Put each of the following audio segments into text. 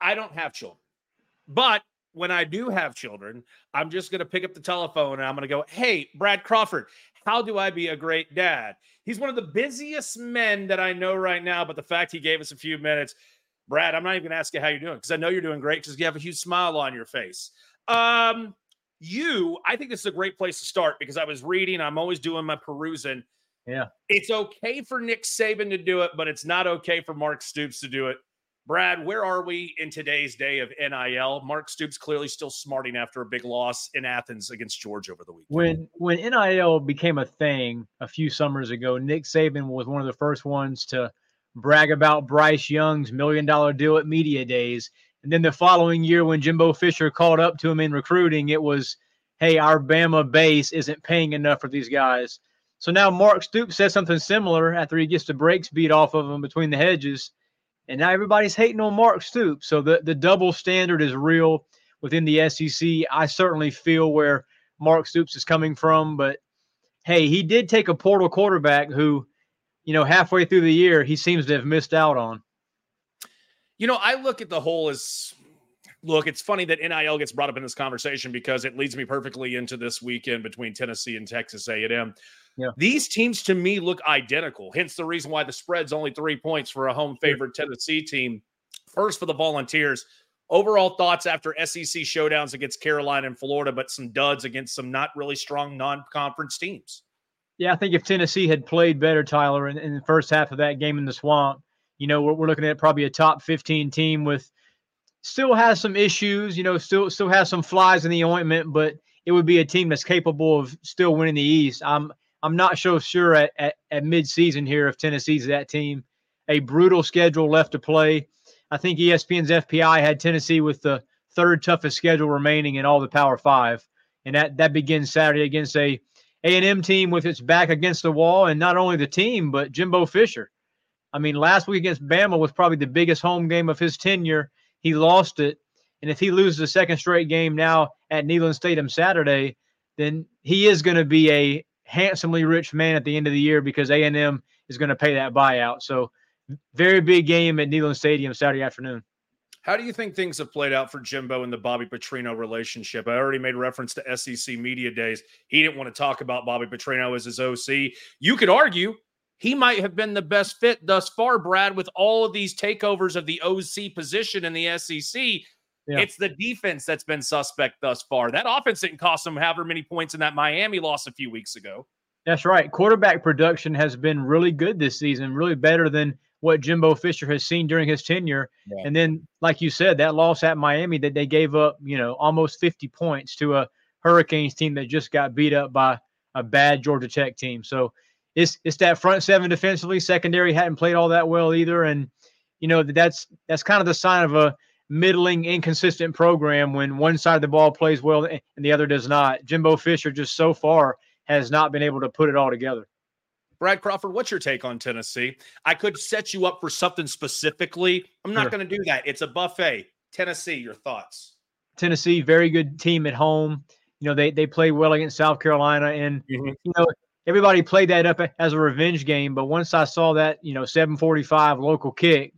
I don't have children, but when I do have children, I'm just going to pick up the telephone and I'm going to go, Hey, Brad Crawford, how do I be a great dad? He's one of the busiest men that I know right now, but the fact he gave us a few minutes, Brad, I'm not even going to ask you how you're doing because I know you're doing great because you have a huge smile on your face. Um, you, I think this is a great place to start because I was reading, I'm always doing my perusing. Yeah. It's okay for Nick Saban to do it, but it's not okay for Mark Stoops to do it. Brad, where are we in today's day of NIL? Mark Stoops clearly still smarting after a big loss in Athens against Georgia over the weekend. When when NIL became a thing a few summers ago, Nick Saban was one of the first ones to brag about Bryce Young's million dollar deal at media days. And then the following year, when Jimbo Fisher called up to him in recruiting, it was, "Hey, our Bama base isn't paying enough for these guys." So now Mark Stoops says something similar after he gets the brakes beat off of him between the hedges and now everybody's hating on Mark Stoops. So the, the double standard is real within the SEC. I certainly feel where Mark Stoops is coming from, but hey, he did take a portal quarterback who, you know, halfway through the year, he seems to have missed out on. You know, I look at the whole as look, it's funny that NIL gets brought up in this conversation because it leads me perfectly into this weekend between Tennessee and Texas A&M. Yeah. These teams to me look identical. Hence the reason why the spread's only three points for a home favorite Tennessee team. First for the Volunteers. Overall thoughts after SEC showdowns against Carolina and Florida, but some duds against some not really strong non-conference teams. Yeah, I think if Tennessee had played better, Tyler, in, in the first half of that game in the swamp, you know, we're, we're looking at probably a top 15 team with still has some issues, you know, still still has some flies in the ointment, but it would be a team that's capable of still winning the East. I'm I'm not so sure at, at, at midseason here if Tennessee's that team. A brutal schedule left to play. I think ESPN's FPI had Tennessee with the third toughest schedule remaining in all the Power Five, and that that begins Saturday against a A&M team with its back against the wall, and not only the team but Jimbo Fisher. I mean, last week against Bama was probably the biggest home game of his tenure. He lost it, and if he loses a second straight game now at Neyland Stadium Saturday, then he is going to be a handsomely rich man at the end of the year because A&M is going to pay that buyout. So very big game at Neyland Stadium Saturday afternoon. How do you think things have played out for Jimbo and the Bobby Petrino relationship? I already made reference to SEC media days. He didn't want to talk about Bobby Petrino as his OC. You could argue he might have been the best fit thus far, Brad, with all of these takeovers of the OC position in the SEC. Yeah. It's the defense that's been suspect thus far. That offense didn't cost them however many points in that Miami loss a few weeks ago. That's right. Quarterback production has been really good this season, really better than what Jimbo Fisher has seen during his tenure. Yeah. And then, like you said, that loss at Miami that they gave up, you know, almost 50 points to a Hurricanes team that just got beat up by a bad Georgia Tech team. So it's it's that front seven defensively. Secondary hadn't played all that well either, and you know that's that's kind of the sign of a middling, inconsistent program when one side of the ball plays well and the other does not. Jimbo Fisher just so far has not been able to put it all together. Brad Crawford, what's your take on Tennessee? I could set you up for something specifically. I'm not sure. going to do that. It's a buffet. Tennessee, your thoughts? Tennessee, very good team at home. You know, they they play well against South Carolina, and mm-hmm. you know everybody played that up as a revenge game. But once I saw that, you know, 7:45 local kick,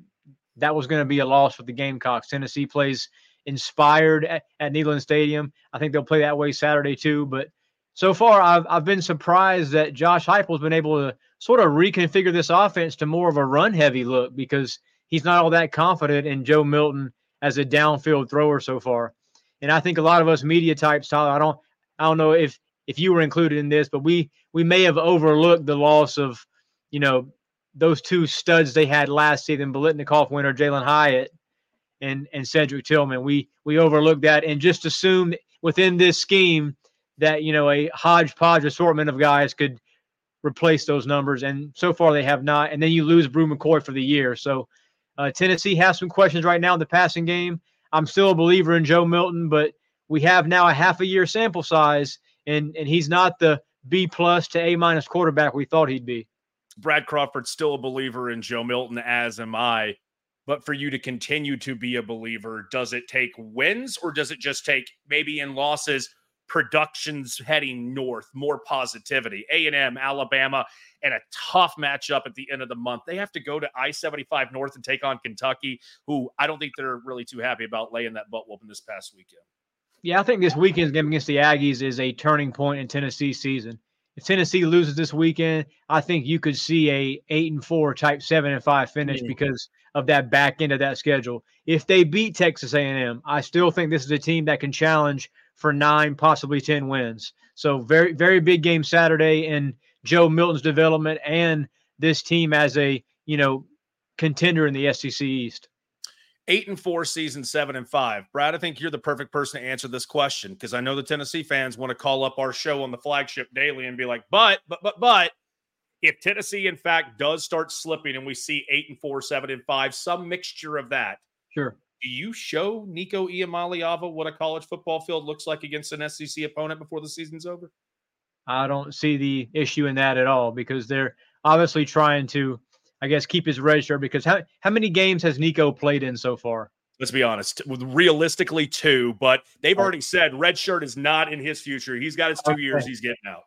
that was going to be a loss for the Gamecocks. Tennessee plays inspired at, at Neyland Stadium. I think they'll play that way Saturday too. But so far, I've I've been surprised that Josh Heupel's been able to sort of reconfigure this offense to more of a run heavy look because he's not all that confident in Joe Milton as a downfield thrower so far. And I think a lot of us media types, Tyler, I don't I don't know if if you were included in this, but we we may have overlooked the loss of, you know, those two studs they had last season, Biletnikoff winner Jalin Hyatt and and Cedric Tillman. We we overlooked that and just assumed within this scheme that you know a hodgepodge assortment of guys could replace those numbers, and so far they have not. And then you lose Bru McCoy for the year. So uh, Tennessee has some questions right now in the passing game. I'm still a believer in Joe Milton, but we have now a half a year sample size, and and he's not the B plus to A minus quarterback we thought he'd be. Brad Crawford's still a believer in Joe Milton, as am I. But for you to continue to be a believer, does it take wins or does it just take maybe in losses productions heading north, more positivity. A&M, Alabama, and a tough matchup at the end of the month. They have to go to I-75 North and take on Kentucky, who I don't think they're really too happy about laying that butt whooping this past weekend. Yeah, I think this weekend's game against the Aggies is a turning point in Tennessee season. If Tennessee loses this weekend, I think you could see a eight and four type seven and five finish because of that back end of that schedule. If they beat Texas A&M, I still think this is a team that can challenge for nine, possibly ten wins. So very, very big game Saturday in Joe Milton's development and this team as a you know contender in the SEC East eight and four season, seven and five. Brad, I think you're the perfect person to answer this question because I know the Tennessee fans want to call up our show on the flagship daily and be like, but, but, but, but, if Tennessee in fact does start slipping and we see eight and four, seven and five, some mixture of that. Sure. Do you show Nico Iamaleava what a college football field looks like against an SEC opponent before the season's over? I don't see the issue in that at all because they're obviously trying to I guess, keep his red shirt because how, how many games has Nico played in so far? Let's be honest. Realistically, two, but they've oh. already said red shirt is not in his future. He's got his two okay. years. He's getting out.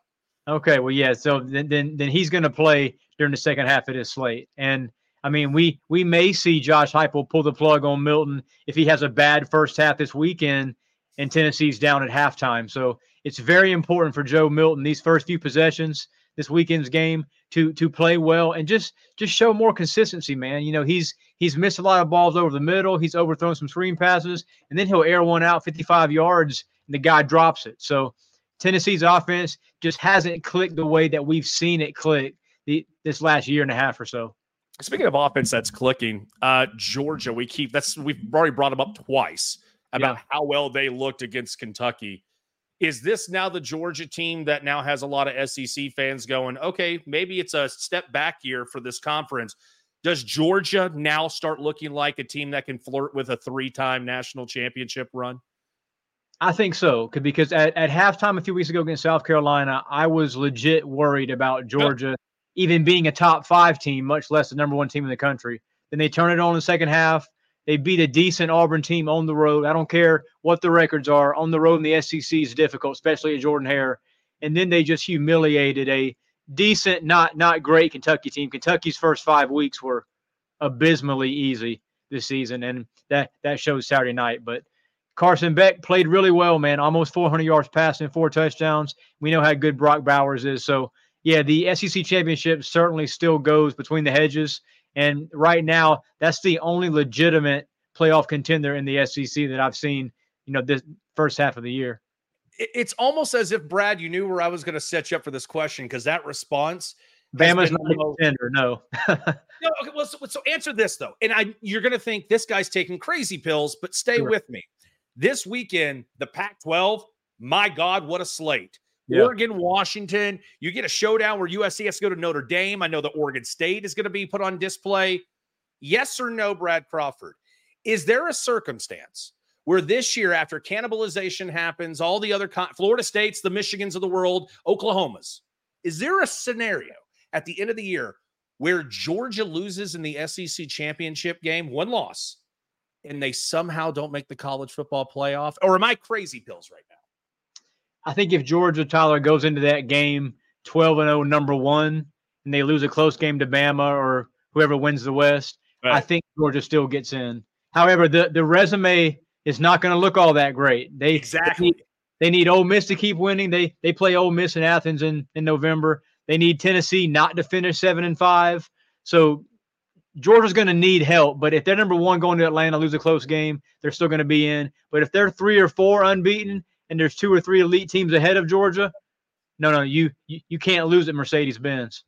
Okay, well, yeah. So then, then, then he's going to play during the second half of this slate, and I mean, we we may see Josh Heupel pull the plug on Milton if he has a bad first half this weekend, and Tennessee's down at halftime. So it's very important for Joe Milton these first few possessions this weekend's game to to play well and just just show more consistency, man. You know, he's he's missed a lot of balls over the middle. He's overthrown some screen passes, and then he'll air one out 55 yards, and the guy drops it. So Tennessee's offense just hasn't clicked the way that we've seen it click the, this last year and a half or so. Speaking of offense that's clicking, uh, Georgia, we keep that's we've already brought them up twice about yeah. how well they looked against Kentucky. Is this now the Georgia team that now has a lot of SEC fans going, okay, maybe it's a step back year for this conference? Does Georgia now start looking like a team that can flirt with a three time national championship run? I think so. Because at, at halftime a few weeks ago against South Carolina, I was legit worried about Georgia even being a top five team, much less the number one team in the country. Then they turn it on in the second half. They beat a decent Auburn team on the road. I don't care what the records are. On the road in the SEC is difficult, especially at Jordan Hare. And then they just humiliated a decent, not not great Kentucky team. Kentucky's first five weeks were abysmally easy this season, and that that shows Saturday night. But Carson Beck played really well, man. Almost 400 yards passing, four touchdowns. We know how good Brock Bowers is. So yeah, the SEC championship certainly still goes between the hedges. And right now, that's the only legitimate playoff contender in the SEC that I've seen, you know, this first half of the year. It's almost as if Brad, you knew where I was going to set you up for this question because that response. Bama's not a contender, no. no, okay. Well, so, so, answer this though, and I you're going to think this guy's taking crazy pills, but stay sure. with me. This weekend, the Pac-12. My God, what a slate! Yeah. Oregon, Washington. You get a showdown where USC has to go to Notre Dame. I know that Oregon State is going to be put on display. Yes or no, Brad Crawford? Is there a circumstance where this year, after cannibalization happens, all the other con- Florida states, the Michigans of the world, Oklahomas, is there a scenario at the end of the year where Georgia loses in the SEC championship game, one loss, and they somehow don't make the college football playoff? Or am I crazy pills right now? I think if Georgia Tyler goes into that game 12 and 0 number 1 and they lose a close game to Bama or whoever wins the West, right. I think Georgia still gets in. However, the the resume is not going to look all that great. They exactly they need, they need Ole Miss to keep winning. They they play Ole Miss in Athens in in November. They need Tennessee not to finish 7 and 5. So Georgia's going to need help, but if they're number 1 going to Atlanta lose a close game, they're still going to be in. But if they're 3 or 4 unbeaten and there's two or three elite teams ahead of Georgia, no, no, you you, you can't lose at Mercedes Benz.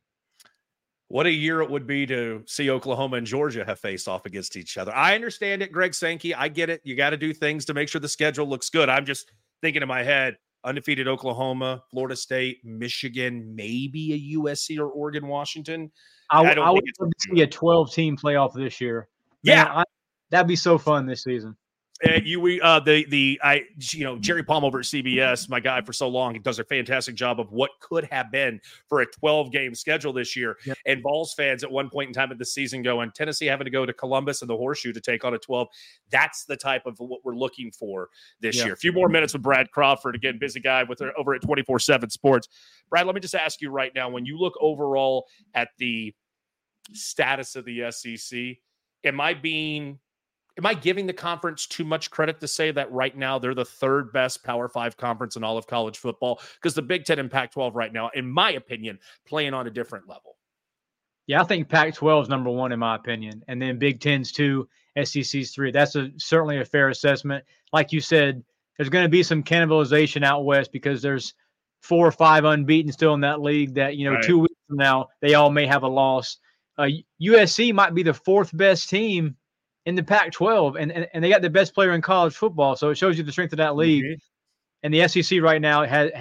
What a year it would be to see Oklahoma and Georgia have faced off against each other. I understand it, Greg Sankey. I get it. You got to do things to make sure the schedule looks good. I'm just thinking in my head, undefeated Oklahoma, Florida State, Michigan, maybe a USC or Oregon, Washington. I, I, I would see a 12 team playoff this year. Yeah, Man, I, that'd be so fun this season. Uh, you we uh the the I you know Jerry Palm over at CBS, my guy for so long, he does a fantastic job of what could have been for a 12 game schedule this year. Yep. And balls fans at one point in time of the season going Tennessee having to go to Columbus and the Horseshoe to take on a 12. That's the type of what we're looking for this yep. year. A few more minutes with Brad Crawford, again busy guy with her over at 24 seven Sports. Brad, let me just ask you right now, when you look overall at the status of the SEC, am I being am I giving the conference too much credit to say that right now they're the third best Power Five conference in all of college football? Because the Big Ten and Pac 12 right now, in my opinion, playing on a different level. Yeah, I think Pac 12 is number one in my opinion. And then Big Ten's two, SEC's three. That's a certainly a fair assessment. Like you said, there's going to be some cannibalization out west because there's four or five unbeaten still in that league that, you know, right. two weeks from now, they all may have a loss. Uh, USC might be the fourth best team in the Pac-12, and, and and they got the best player in college football. So it shows you the strength of that league. Mm-hmm. And the SEC right now has,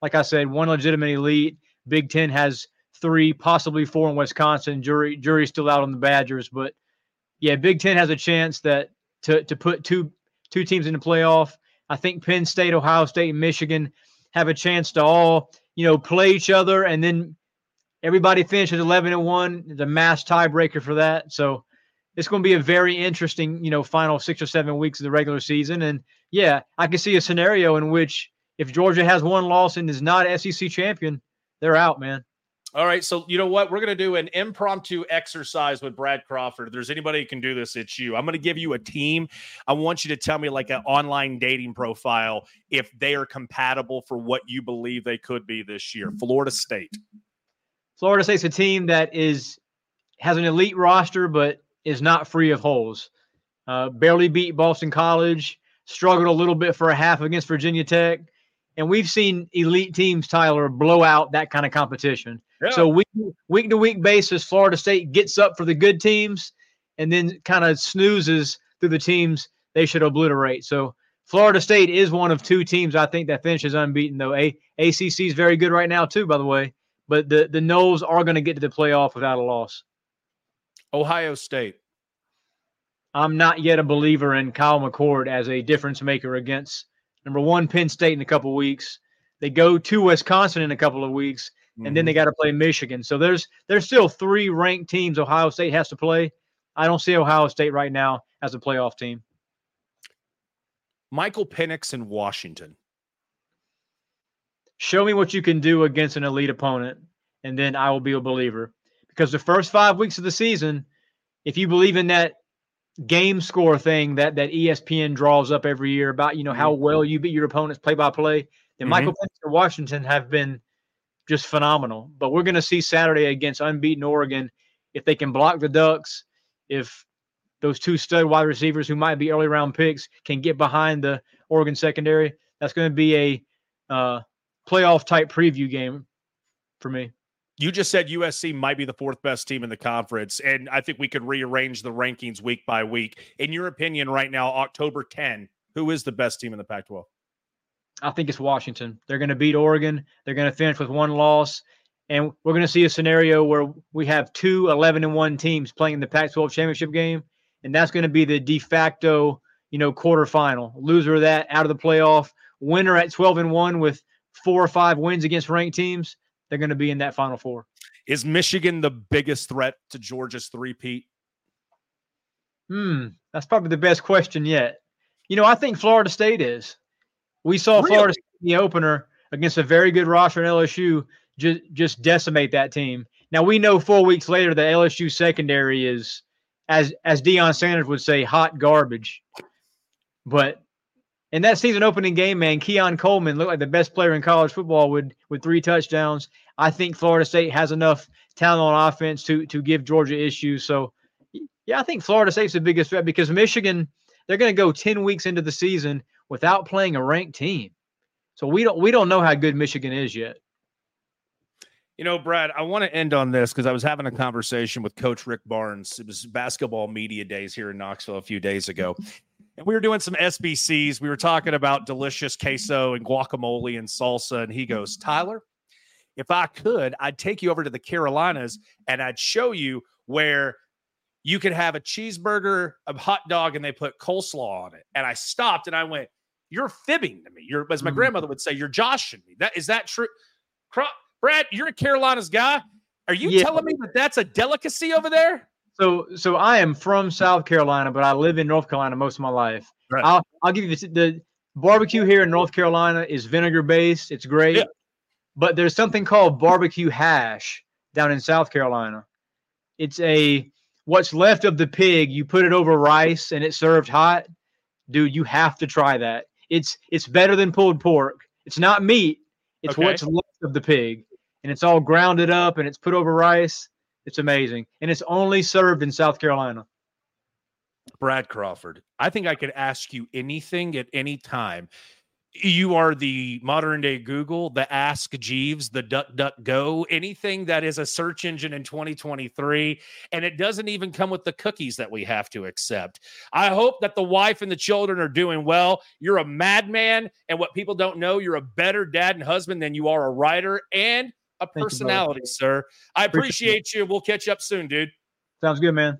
like I said, one legitimate elite. Big Ten has three, possibly four in Wisconsin. Jury jury's still out on the Badgers, but yeah, Big Ten has a chance that to to put two two teams in the playoff. I think Penn State, Ohio State, and Michigan have a chance to all you know play each other, and then everybody finishes eleven and one. The mass tiebreaker for that. So it's going to be a very interesting, you know, final six or seven weeks of the regular season. And yeah, I can see a scenario in which if Georgia has one loss and is not SEC champion, they're out, man. All right. So, you know what? We're going to do an impromptu exercise with Brad Crawford. If there's anybody who can do this, it's you. I'm going to give you a team. I want you to tell me, like, an online dating profile, if they are compatible for what you believe they could be this year. Florida State. Florida State's a team that is has an elite roster, but is not free of holes. Uh, barely beat Boston College, struggled a little bit for a half against Virginia Tech. And we've seen elite teams, Tyler, blow out that kind of competition. Yeah. So week, week to week basis, Florida State gets up for the good teams and then kind of snoozes through the teams they should obliterate. So Florida State is one of two teams I think that finishes unbeaten, though. A- ACC is very good right now, too, by the way. But the, the Noles are going to get to the playoff without a loss. Ohio State. I'm not yet a believer in Kyle McCord as a difference maker against number one Penn State in a couple weeks. They go to Wisconsin in a couple of weeks, mm-hmm. and then they mm-hmm. got to play Michigan. So there's there's still three ranked teams Ohio State has to play. I don't see Ohio State right now as a playoff team. Michael Penix in Washington. Show me what you can do against an elite opponent, and then I will be a believer because the first five weeks of the season, if you believe in that game score thing that that ESPN draws up every year about you know how mm-hmm. well you beat your opponents play by play, then mm-hmm. Michael Penix and Washington have been just phenomenal. But we're going to see Saturday against unbeaten Oregon if they can block the Ducks, if those two stud wide receivers who might be early round picks can get behind the Oregon secondary. That's going to be a uh, playoff type preview game for me you just said USC might be the fourth best team in the conference, and I think we could rearrange the rankings week by week. In your opinion, right now, October 10, who is the best team in the Pac 12? I think it's Washington. They're going to beat Oregon. They're going to finish with one loss. And we're going to see a scenario where we have two 11 and 1 teams playing in the Pac 12 championship game. And that's going to be the de facto, you know, quarterfinal. Loser of that out of the playoff. Winner at 12 and 1 with four or five wins against ranked teams they're going to be in that Final Four. Is Michigan the biggest threat to Georgia's three-peat? Hmm, that's probably the best question yet. You know, I think Florida State is. We saw really? Florida State in the opener against a very good roster in LSU just just decimate that team. Now we know four weeks later the LSU secondary is, as as Deion Sanders would say, hot garbage. But in that season opening game, man, Keon Coleman looked like the best player in college football with with three touchdowns. I think Florida State has enough talent on offense to to give Georgia issues. So, yeah, I think Florida State's the biggest threat because Michigan they're going to go ten weeks into the season without playing a ranked team. So we don't we don't know how good Michigan is yet. You know, Brad, I want to end on this because I was having a conversation with Coach Rick Barnes. It was basketball media days here in Knoxville a few days ago and we were doing some SBCs. We were talking about delicious queso and guacamole and salsa. And he goes, Tyler, if I could, I'd take you over to the Carolinas and I'd show you where you could have a cheeseburger, a hot dog, and they put coleslaw on it. And I stopped and I went, You're fibbing to me. You're, as my mm-hmm. grandmother would say, you're joshing me. That is that true? Brad, you're a Carolinas guy. Are you yeah. telling me that that's a delicacy over there? So, so I am from South Carolina, but I live in North Carolina most of my life. Right. I'll, I'll give you this, the barbecue here in North Carolina is vinegar based. It's great, yeah. but there's something called barbecue hash down in South Carolina. It's a what's left of the pig. You put it over rice and it's served hot. Dude, you have to try that. It's it's better than pulled pork. It's not meat. It's okay. what's left of the pig, and it's all grounded up and it's put over rice. It's amazing, and it's only served in South Carolina. Brad Crawford, I think I could ask you anything at any time. You are the modern day Google, the Ask Jeeves, the Duck Duck Go, anything that is a search engine in 2023. And it doesn't even come with the cookies that we have to accept. I hope that the wife and the children are doing well. You're a madman. And what people don't know, you're a better dad and husband than you are a writer and a personality, you, sir. I appreciate, appreciate you. We'll catch up soon, dude. Sounds good, man.